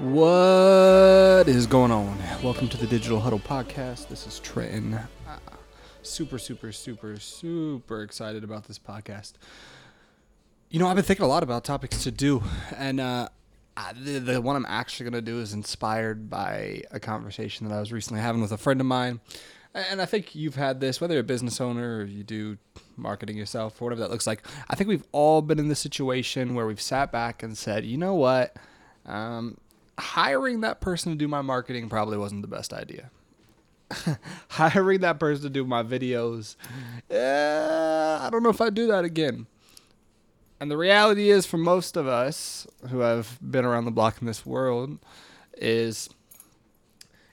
What is going on? Welcome to the Digital Huddle Podcast. This is Trenton. Uh, super, super, super, super excited about this podcast. You know, I've been thinking a lot about topics to do, and uh, I, the, the one I'm actually going to do is inspired by a conversation that I was recently having with a friend of mine. And I think you've had this, whether you're a business owner or you do marketing yourself or whatever that looks like. I think we've all been in this situation where we've sat back and said, you know what? Um, hiring that person to do my marketing probably wasn't the best idea. hiring that person to do my videos, eh, I don't know if I'd do that again. And the reality is, for most of us who have been around the block in this world, is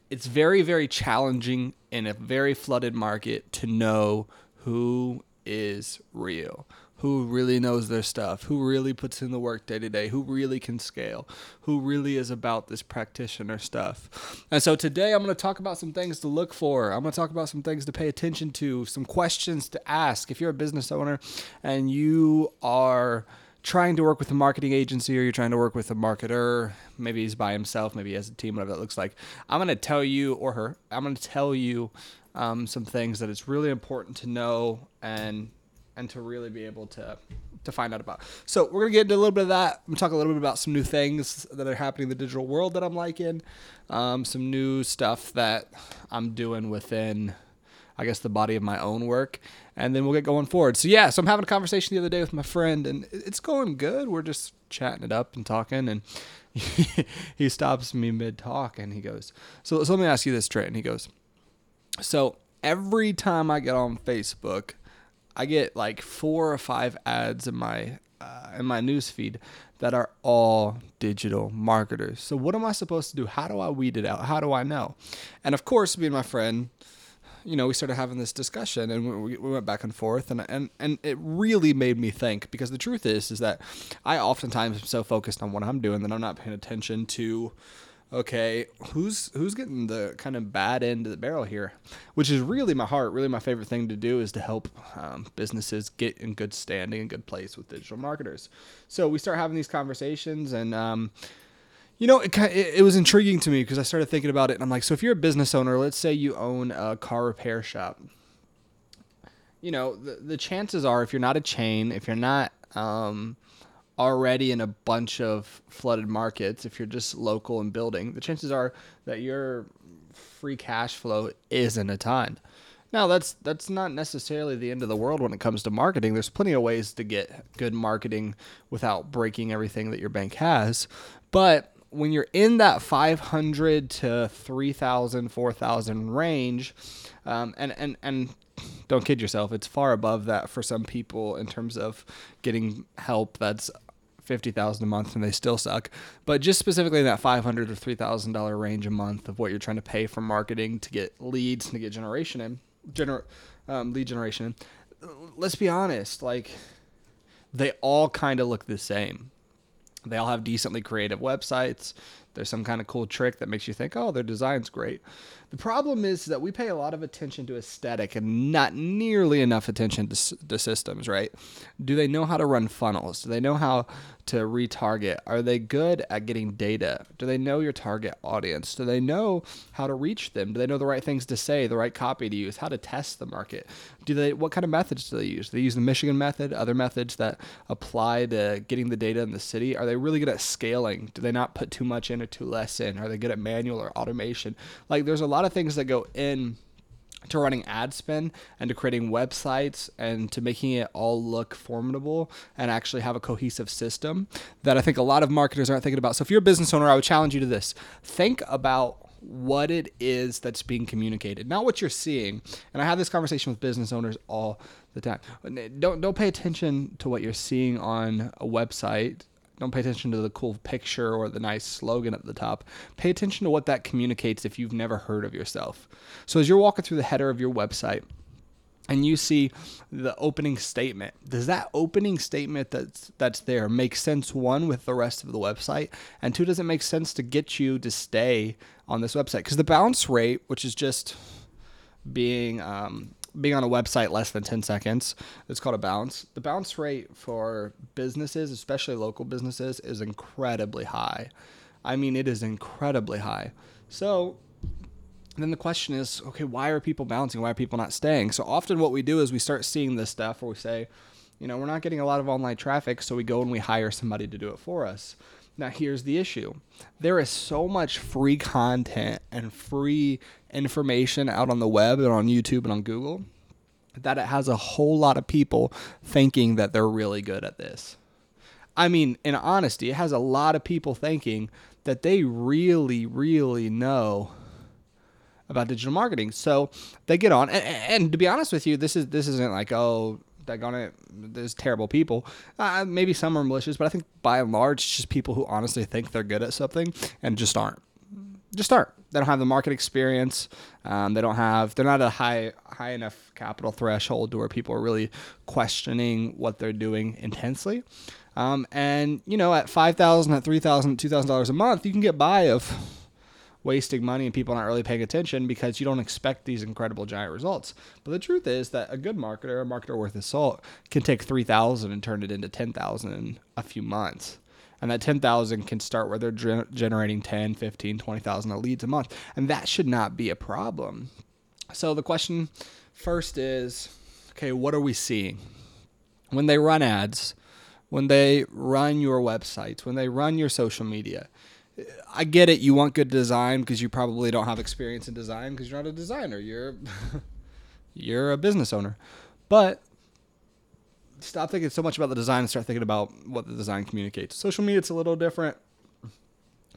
it's very, very challenging in a very flooded market to know who is real, who really knows their stuff, who really puts in the work day to day, who really can scale, who really is about this practitioner stuff. And so today I'm going to talk about some things to look for. I'm going to talk about some things to pay attention to, some questions to ask. If you're a business owner and you are trying to work with a marketing agency or you're trying to work with a marketer, maybe he's by himself, maybe he has a team, whatever that looks like, I'm going to tell you, or her, I'm going to tell you um, some things that it's really important to know and and to really be able to to find out about. So we're gonna get into a little bit of that. I'm gonna talk a little bit about some new things that are happening in the digital world that I'm liking, um, some new stuff that I'm doing within, I guess, the body of my own work, and then we'll get going forward. So yeah, so I'm having a conversation the other day with my friend, and it's going good. We're just chatting it up and talking, and he stops me mid talk and he goes, "So, so let me ask you this, Trent." And he goes, "So every time I get on Facebook." I get like four or five ads in my uh, in my newsfeed that are all digital marketers. So what am I supposed to do? How do I weed it out? How do I know? And of course, me and my friend, you know, we started having this discussion and we, we went back and forth and, and, and it really made me think because the truth is, is that I oftentimes am so focused on what I'm doing that I'm not paying attention to okay, who's who's getting the kind of bad end of the barrel here? Which is really my heart, really my favorite thing to do is to help um, businesses get in good standing and good place with digital marketers. So we start having these conversations, and um, you know, it, it, it was intriguing to me because I started thinking about it, and I'm like, so if you're a business owner, let's say you own a car repair shop. You know, the, the chances are, if you're not a chain, if you're not um, already in a bunch of flooded markets, if you're just local and building, the chances are that your free cash flow isn't a ton. Now that's that's not necessarily the end of the world when it comes to marketing. There's plenty of ways to get good marketing without breaking everything that your bank has. But when you're in that 500 to 3,000, 4,000 range, um, and and and don't kid yourself, it's far above that for some people in terms of getting help that's fifty thousand a month and they still suck. But just specifically in that five hundred or three thousand dollar range a month of what you're trying to pay for marketing to get leads and to get generation in, gener- um, lead generation in. Let's be honest, like they all kind of look the same. They all have decently creative websites. There's some kind of cool trick that makes you think, oh, their design's great. The problem is that we pay a lot of attention to aesthetic and not nearly enough attention to, to systems, right? Do they know how to run funnels? Do they know how to retarget? Are they good at getting data? Do they know your target audience? Do they know how to reach them? Do they know the right things to say, the right copy to use, how to test the market? Do they what kind of methods do they use? Do they use the Michigan method, other methods that apply to getting the data in the city? Are they really good at scaling? Do they not put too much in or too less in? Are they good at manual or automation? Like there's a lot of things that go in to running ad spend and to creating websites and to making it all look formidable and actually have a cohesive system that I think a lot of marketers aren't thinking about. So if you're a business owner, I would challenge you to this. Think about what it is that's being communicated, not what you're seeing. And I have this conversation with business owners all the time. Don't don't pay attention to what you're seeing on a website don't pay attention to the cool picture or the nice slogan at the top. Pay attention to what that communicates if you've never heard of yourself. So as you're walking through the header of your website, and you see the opening statement does that opening statement that's that's there make sense one with the rest of the website and two does it make sense to get you to stay on this website because the bounce rate which is just being um, being on a website less than 10 seconds. It's called a bounce. The bounce rate for businesses, especially local businesses, is incredibly high. I mean, it is incredibly high. So then the question is, okay, why are people bouncing? Why are people not staying? So often what we do is we start seeing this stuff where we say, you know, we're not getting a lot of online traffic, so we go and we hire somebody to do it for us. Now, here's the issue there is so much free content and free information out on the web and on YouTube and on Google that it has a whole lot of people thinking that they're really good at this. I mean, in honesty, it has a lot of people thinking that they really, really know about digital marketing. So they get on, and, and to be honest with you, this is this isn't like oh it. There's terrible people. Uh, maybe some are malicious, but I think by and large, it's just people who honestly think they're good at something and just aren't. Just aren't. They don't have the market experience. Um, they don't have. They're not a high high enough capital threshold to where people are really questioning what they're doing intensely. Um, and you know, at five thousand, at three thousand, two thousand dollars a month, you can get by of wasting money and people not really paying attention because you don't expect these incredible giant results. But the truth is that a good marketer, a marketer worth his salt, can take 3,000 and turn it into 10,000 in a few months. And that 10,000 can start where they're ge- generating 10, 15, 20,000 leads a month. And that should not be a problem. So the question first is okay, what are we seeing? When they run ads, when they run your websites, when they run your social media, I get it. You want good design because you probably don't have experience in design because you're not a designer. You're you're a business owner. But stop thinking so much about the design and start thinking about what the design communicates. Social media it's a little different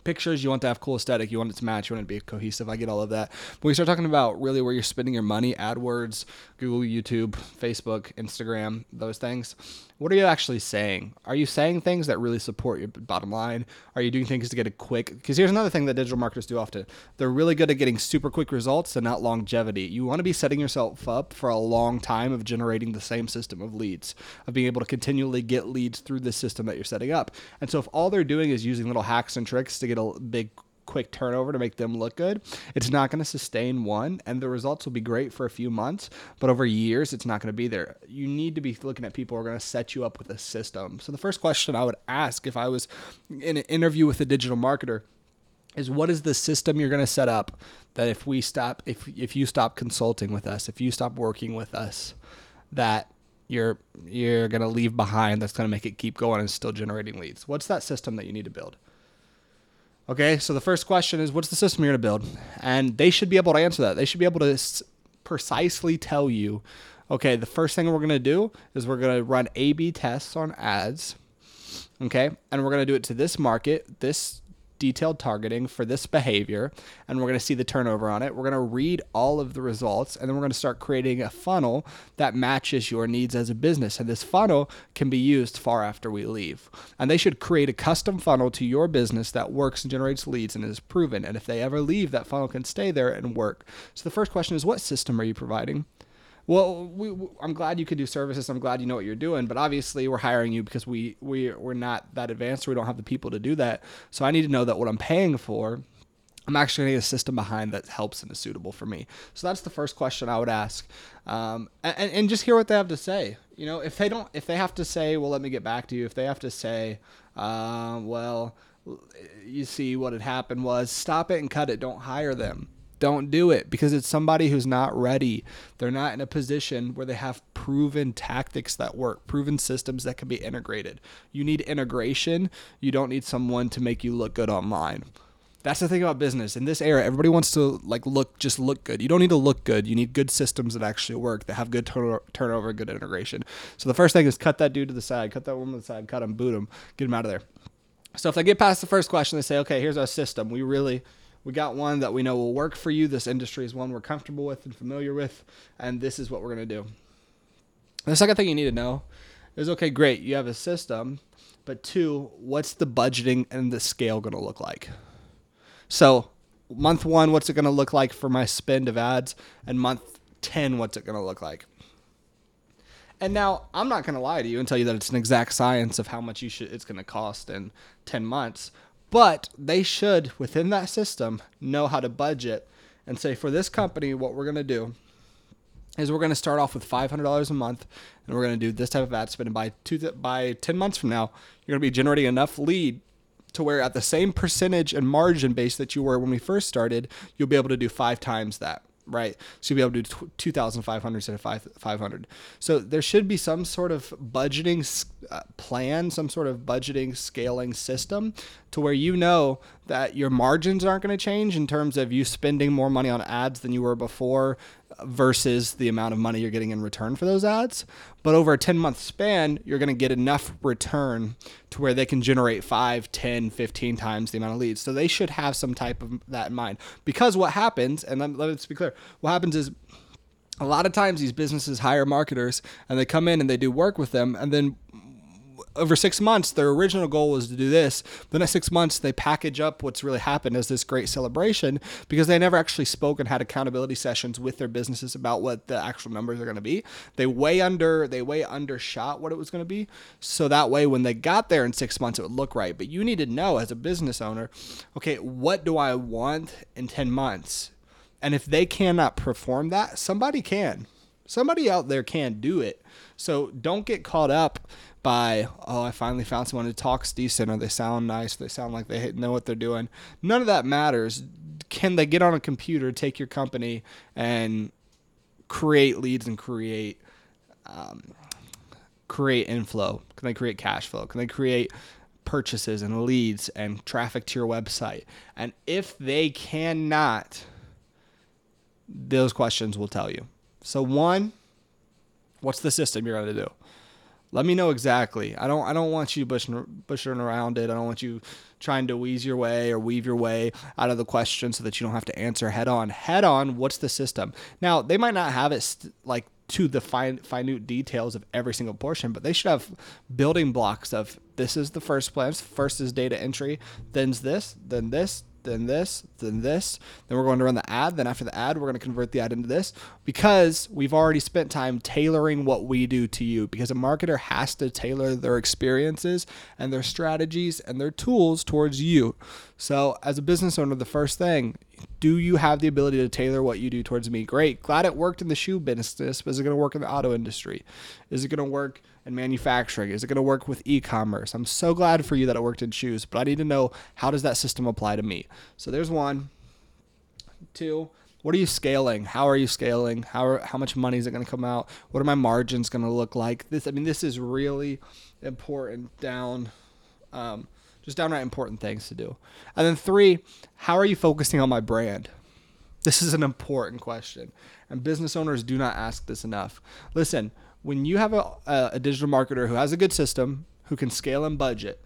pictures, you want to have cool aesthetic, you want it to match, you want it to be cohesive. I get all of that. But we start talking about really where you're spending your money, AdWords, Google, YouTube, Facebook, Instagram, those things. What are you actually saying? Are you saying things that really support your bottom line? Are you doing things to get a quick? Because here's another thing that digital marketers do often. They're really good at getting super quick results and not longevity. You want to be setting yourself up for a long time of generating the same system of leads, of being able to continually get leads through the system that you're setting up. And so if all they're doing is using little hacks and tricks to get a big quick turnover to make them look good. It's not going to sustain one, and the results will be great for a few months, but over years, it's not going to be there. You need to be looking at people who are going to set you up with a system. So, the first question I would ask if I was in an interview with a digital marketer is what is the system you're going to set up that if we stop if if you stop consulting with us if you stop working with us that you're you're going to leave behind that's going to make it keep going and still generating leads what's that system that you need to build Okay, so the first question is what's the system you're going to build? And they should be able to answer that. They should be able to s- precisely tell you, okay, the first thing we're going to do is we're going to run A B tests on ads. Okay, and we're going to do it to this market, this detailed targeting for this behavior and we're going to see the turnover on it. We're going to read all of the results and then we're going to start creating a funnel that matches your needs as a business. And this funnel can be used far after we leave. And they should create a custom funnel to your business that works and generates leads and is proven. And if they ever leave, that funnel can stay there and work. So the first question is what system are you providing? Well, we, I'm glad you can do services. I'm glad you know what you're doing, but obviously we're hiring you because we we we're not that advanced. We don't have the people to do that. So I need to know that what I'm paying for, I'm actually going to get a system behind that helps and is suitable for me. So that's the first question I would ask, um, and, and just hear what they have to say. You know, if they don't, if they have to say, well, let me get back to you. If they have to say, uh, well, you see what had happened was stop it and cut it. Don't hire them don't do it because it's somebody who's not ready. They're not in a position where they have proven tactics that work, proven systems that can be integrated. You need integration. You don't need someone to make you look good online. That's the thing about business. In this era, everybody wants to like look just look good. You don't need to look good. You need good systems that actually work, that have good turn- turnover, good integration. So the first thing is cut that dude to the side, cut that woman to the side, cut him, boot him, get him out of there. So if they get past the first question, they say, okay, here's our system. We really we got one that we know will work for you. This industry is one we're comfortable with and familiar with, and this is what we're going to do. The second thing you need to know is okay, great, you have a system, but two, what's the budgeting and the scale going to look like? So, month one, what's it going to look like for my spend of ads? And month 10, what's it going to look like? And now I'm not going to lie to you and tell you that it's an exact science of how much you should it's going to cost in 10 months. But they should, within that system, know how to budget and say, for this company, what we're going to do is we're going to start off with $500 a month and we're going to do this type of ad spend. And by, two, by 10 months from now, you're going to be generating enough lead to where at the same percentage and margin base that you were when we first started, you'll be able to do five times that right? So you'll be able to do 2,500 instead of 500. So there should be some sort of budgeting uh, plan, some sort of budgeting scaling system to where you know that your margins aren't going to change in terms of you spending more money on ads than you were before versus the amount of money you're getting in return for those ads. But over a 10 month span, you're going to get enough return to where they can generate 5, 10, 15 times the amount of leads. So they should have some type of that in mind. Because what happens, and let's be clear, what happens is a lot of times these businesses hire marketers and they come in and they do work with them and then over six months, their original goal was to do this. The next six months, they package up what's really happened as this great celebration because they never actually spoke and had accountability sessions with their businesses about what the actual numbers are going to be. They way under, they way undershot what it was going to be. So that way, when they got there in six months, it would look right. But you need to know as a business owner, okay, what do I want in 10 months? And if they cannot perform that, somebody can. Somebody out there can do it. So don't get caught up by oh I finally found someone who talks decent or they sound nice or they sound like they know what they're doing. None of that matters. Can they get on a computer, take your company, and create leads and create um, create inflow? Can they create cash flow? Can they create purchases and leads and traffic to your website? And if they cannot, those questions will tell you. So one, what's the system you're going to do? Let me know exactly. I don't I don't want you bushing bushing around it. I don't want you trying to wheeze your way or weave your way out of the question so that you don't have to answer head on. Head on, what's the system? Now they might not have it st- like to the fine minute details of every single portion, but they should have building blocks of this is the first plan. First is data entry, then's this, then this, then this, then this. Then we're going to run the ad. Then after the ad, we're going to convert the ad into this because we've already spent time tailoring what we do to you. Because a marketer has to tailor their experiences and their strategies and their tools towards you. So, as a business owner, the first thing do you have the ability to tailor what you do towards me? Great. Glad it worked in the shoe business, but is it going to work in the auto industry? Is it going to work in manufacturing? Is it going to work with e-commerce? I'm so glad for you that it worked in shoes, but I need to know how does that system apply to me? So there's one. Two, what are you scaling? How are you scaling? How are, how much money is it going to come out? What are my margins going to look like? This I mean this is really important down um, just downright important things to do. And then three, how are you focusing on my brand? This is an important question. And business owners do not ask this enough. Listen, when you have a, a digital marketer who has a good system, who can scale and budget,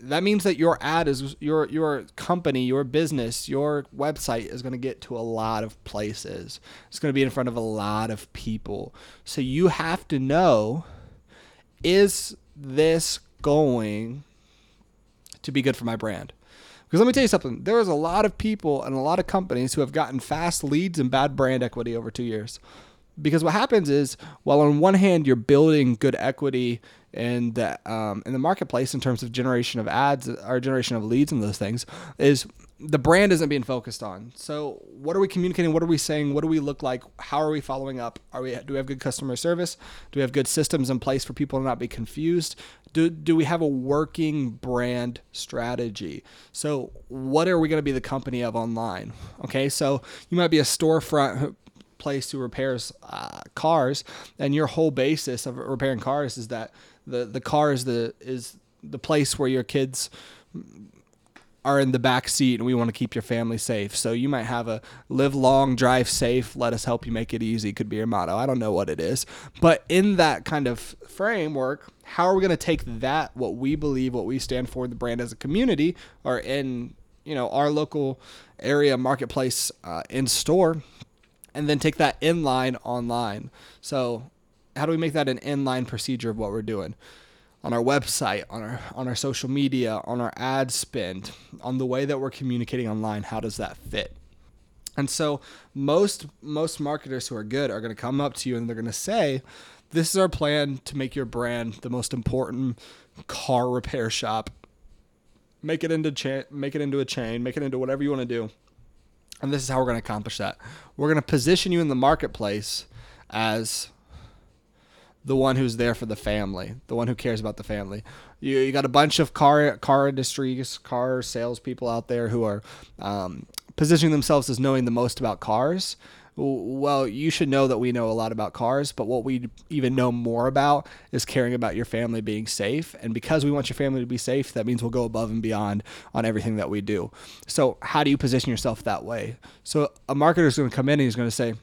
that means that your ad is your your company, your business, your website is going to get to a lot of places. It's going to be in front of a lot of people. So you have to know is this going to be good for my brand? Because let me tell you something, there is a lot of people and a lot of companies who have gotten fast leads and bad brand equity over two years. Because what happens is, while on one hand you're building good equity in the um, in the marketplace in terms of generation of ads or generation of leads and those things, is the brand isn't being focused on. So what are we communicating? What are we saying? What do we look like? How are we following up? Are we do we have good customer service? Do we have good systems in place for people to not be confused? Do do we have a working brand strategy? So what are we going to be the company of online? Okay, so you might be a storefront place who repairs uh, cars, and your whole basis of repairing cars is that the the car is the is the place where your kids are in the back seat and we want to keep your family safe. So you might have a live long, drive safe, let us help you make it easy could be your motto. I don't know what it is. But in that kind of framework, how are we going to take that what we believe, what we stand for the brand as a community or in, you know, our local area marketplace uh, in store and then take that inline online. So how do we make that an inline procedure of what we're doing? on our website, on our on our social media, on our ad spend, on the way that we're communicating online, how does that fit? And so most most marketers who are good are going to come up to you and they're going to say, "This is our plan to make your brand the most important car repair shop. Make it into cha- make it into a chain, make it into whatever you want to do." And this is how we're going to accomplish that. We're going to position you in the marketplace as the one who's there for the family, the one who cares about the family. You, you got a bunch of car car industries, car salespeople out there who are um, positioning themselves as knowing the most about cars. Well, you should know that we know a lot about cars, but what we even know more about is caring about your family being safe. And because we want your family to be safe, that means we'll go above and beyond on everything that we do. So, how do you position yourself that way? So, a marketer is going to come in and he's going to say,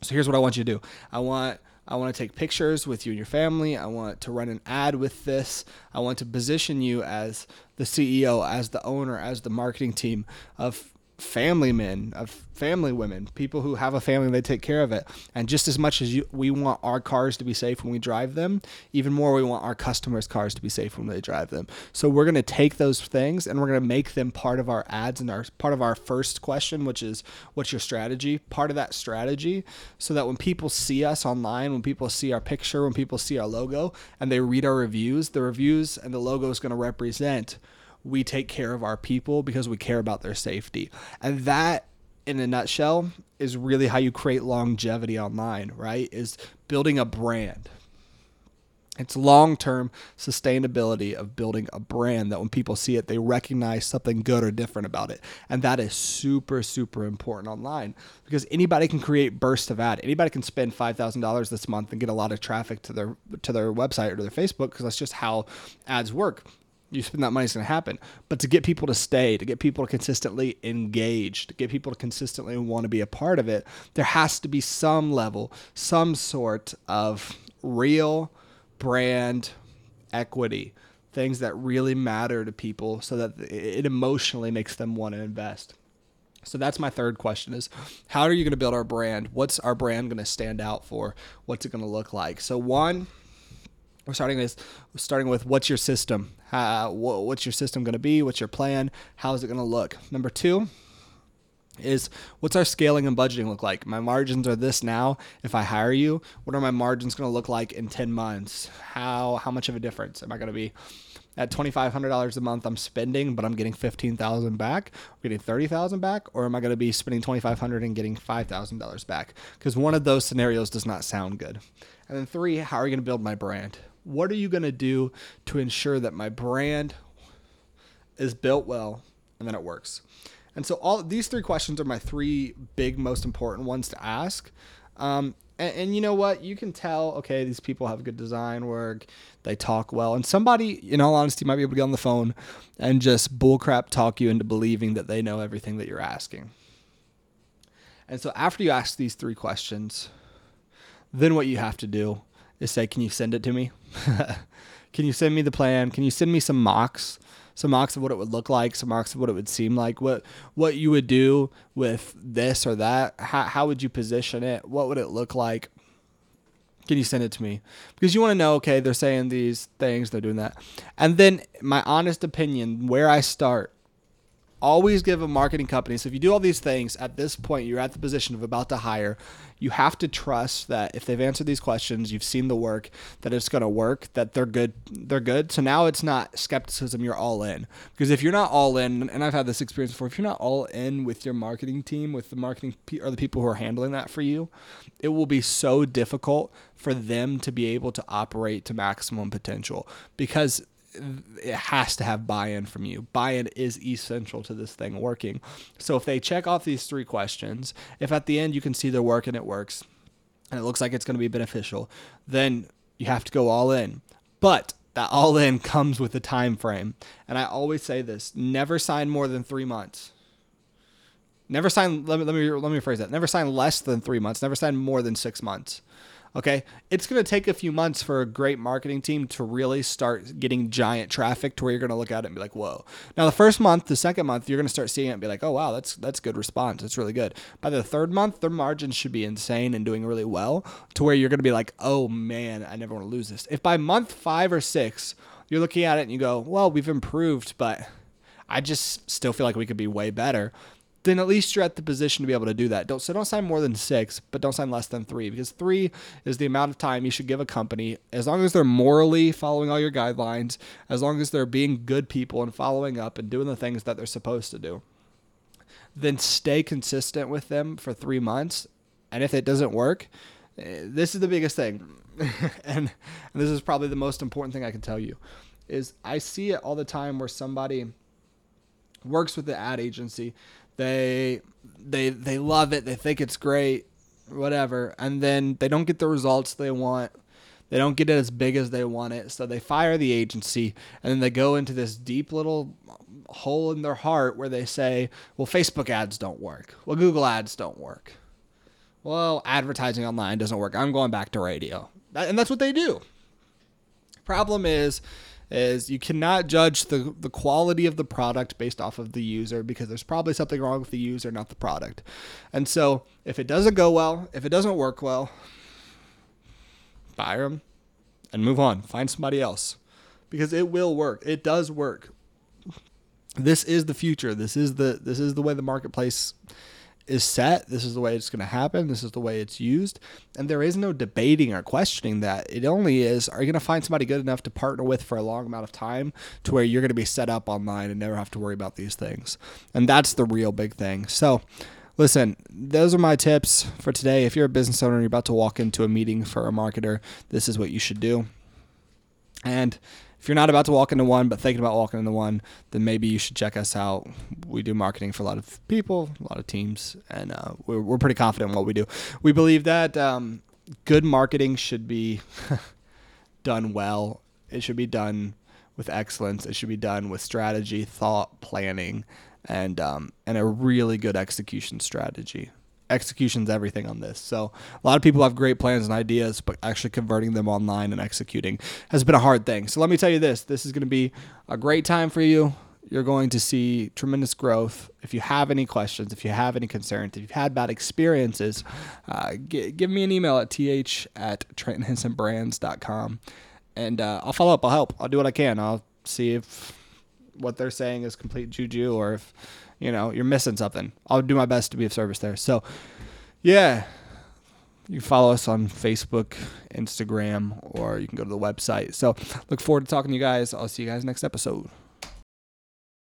So, here's what I want you to do I want I want to take pictures with you and your family. I want to run an ad with this. I want to position you as the CEO, as the owner, as the marketing team of family men, of family women, people who have a family they take care of it. And just as much as you, we want our cars to be safe when we drive them, even more we want our customers' cars to be safe when they drive them. So we're going to take those things and we're going to make them part of our ads and our part of our first question, which is what's your strategy? Part of that strategy so that when people see us online, when people see our picture, when people see our logo and they read our reviews, the reviews and the logo is going to represent we take care of our people because we care about their safety. And that in a nutshell is really how you create longevity online, right? Is building a brand. It's long term sustainability of building a brand that when people see it, they recognize something good or different about it. And that is super, super important online because anybody can create bursts of ad. Anybody can spend $5,000 this month and get a lot of traffic to their, to their website or to their Facebook because that's just how ads work you spend that money, it's going to happen. But to get people to stay, to get people to consistently engage, to get people to consistently want to be a part of it, there has to be some level, some sort of real brand equity, things that really matter to people so that it emotionally makes them want to invest. So that's my third question is how are you going to build our brand? What's our brand going to stand out for? What's it going to look like? So one, we're starting with starting with what's your system? Uh, what's your system going to be? What's your plan? How is it going to look? Number two is what's our scaling and budgeting look like? My margins are this now. If i hire you what are my margins going to look like in 10 months? How how much of a difference? Am i going to be at $2500 a month i'm spending but i'm getting 15000 back? I'm getting 30000 back? Or am i going to be spending 2500 and getting $5000 back? Because one of those scenarios does not sound good. And then three how are you going to build my brand what are you going to do to ensure that my brand is built well and then it works? And so all these three questions are my three big, most important ones to ask. Um, and, and, you know what? You can tell, okay, these people have good design work. They talk well. And somebody, in all honesty, might be able to get on the phone and just bullcrap talk you into believing that they know everything that you're asking. And so after you ask these three questions, then what you have to do is say, can you send it to me? can you send me the plan? Can you send me some mocks? Some mocks of what it would look like, some mocks of what it would seem like, what what you would do with this or that. How, how would you position it? What would it look like? Can you send it to me? Because you want to know, okay, they're saying these things, they're doing that. And then my honest opinion, where I start always give a marketing company. So if you do all these things at this point, you're at the position of about to hire. You have to trust that if they've answered these questions, you've seen the work, that it's going to work, that they're good. They're good. So now it's not skepticism. You're all in. Because if you're not all in, and I've had this experience before, if you're not all in with your marketing team, with the marketing or the people who are handling that for you, it will be so difficult for them to be able to operate to maximum potential because it has to have buy-in from you. Buy-in is essential to this thing working. So if they check off these three questions, if at the end you can see their work and it works, and it looks like it's going to be beneficial, then you have to go all in. But that all in comes with a time frame. And I always say this, never sign more than 3 months. Never sign let me let me let me rephrase that. Never sign less than 3 months, never sign more than 6 months. Okay. It's going to take a few months for a great marketing team to really start getting giant traffic to where you're going to look at it and be like, whoa. Now, the first month, the second month, you're going to start seeing it and be like, oh, wow, that's, that's good response. That's really good. By the third month, their margins should be insane and doing really well to where you're going to be like, oh, man, I never want to lose this. If by month five or six, you're looking at it and you go, well, we've improved, but I just still feel like we could be way better then at least you're at the position to be able to do that. Don't so don't sign more than six, but don't sign less than three because three is the amount of time you should give a company as long as they're morally following all your guidelines, as long as they're being good people and following up and doing the things that they're supposed to do. Then stay consistent with them for three months, and if it doesn't work, Eh, This is the biggest thing, and, and this is probably the most important thing I can tell you, is I see it all the time where somebody works with the ad agency, they they they love it, they think it's great, whatever, and then they don't get the results they want. They don't get it as big as they want it, so they fire the agency, and then they go into this deep little hole in their heart where they say, "Well, Facebook ads don't work. Well, Google ads don't work. Well, advertising online doesn't work. I'm going back to radio." And that's what they do. Problem is is you cannot judge the, the quality of the product based off of the user because there's probably something wrong with the user, not the product. And so if it doesn't go well, if it doesn't work well, fire them and move on. Find somebody else because it will work. It does work. This is the future. This is the this is the way the marketplace is set. This is the way it's going to happen. This is the way it's used. And there is no debating or questioning that. It only is are you going to find somebody good enough to partner with for a long amount of time to where you're going to be set up online and never have to worry about these things. And that's the real big thing. So, listen, those are my tips for today. If you're a business owner and you're about to walk into a meeting for a marketer, this is what you should do. And if you're not about to walk into one but thinking about walking into one, then maybe you should check us out. We do marketing for a lot of people, a lot of teams, and uh, we're, we're pretty confident in what we do. We believe that um, good marketing should be done well, it should be done with excellence, it should be done with strategy, thought, planning, and, um, and a really good execution strategy execution's everything on this. So a lot of people have great plans and ideas, but actually converting them online and executing has been a hard thing. So let me tell you this: this is going to be a great time for you. You're going to see tremendous growth. If you have any questions, if you have any concerns, if you've had bad experiences, uh, g- give me an email at th at trentonhensonbrands.com and uh, I'll follow up. I'll help. I'll do what I can. I'll see if what they're saying is complete juju or if you know you're missing something. I'll do my best to be of service there. So, yeah, you follow us on Facebook, Instagram, or you can go to the website. So, look forward to talking to you guys. I'll see you guys next episode.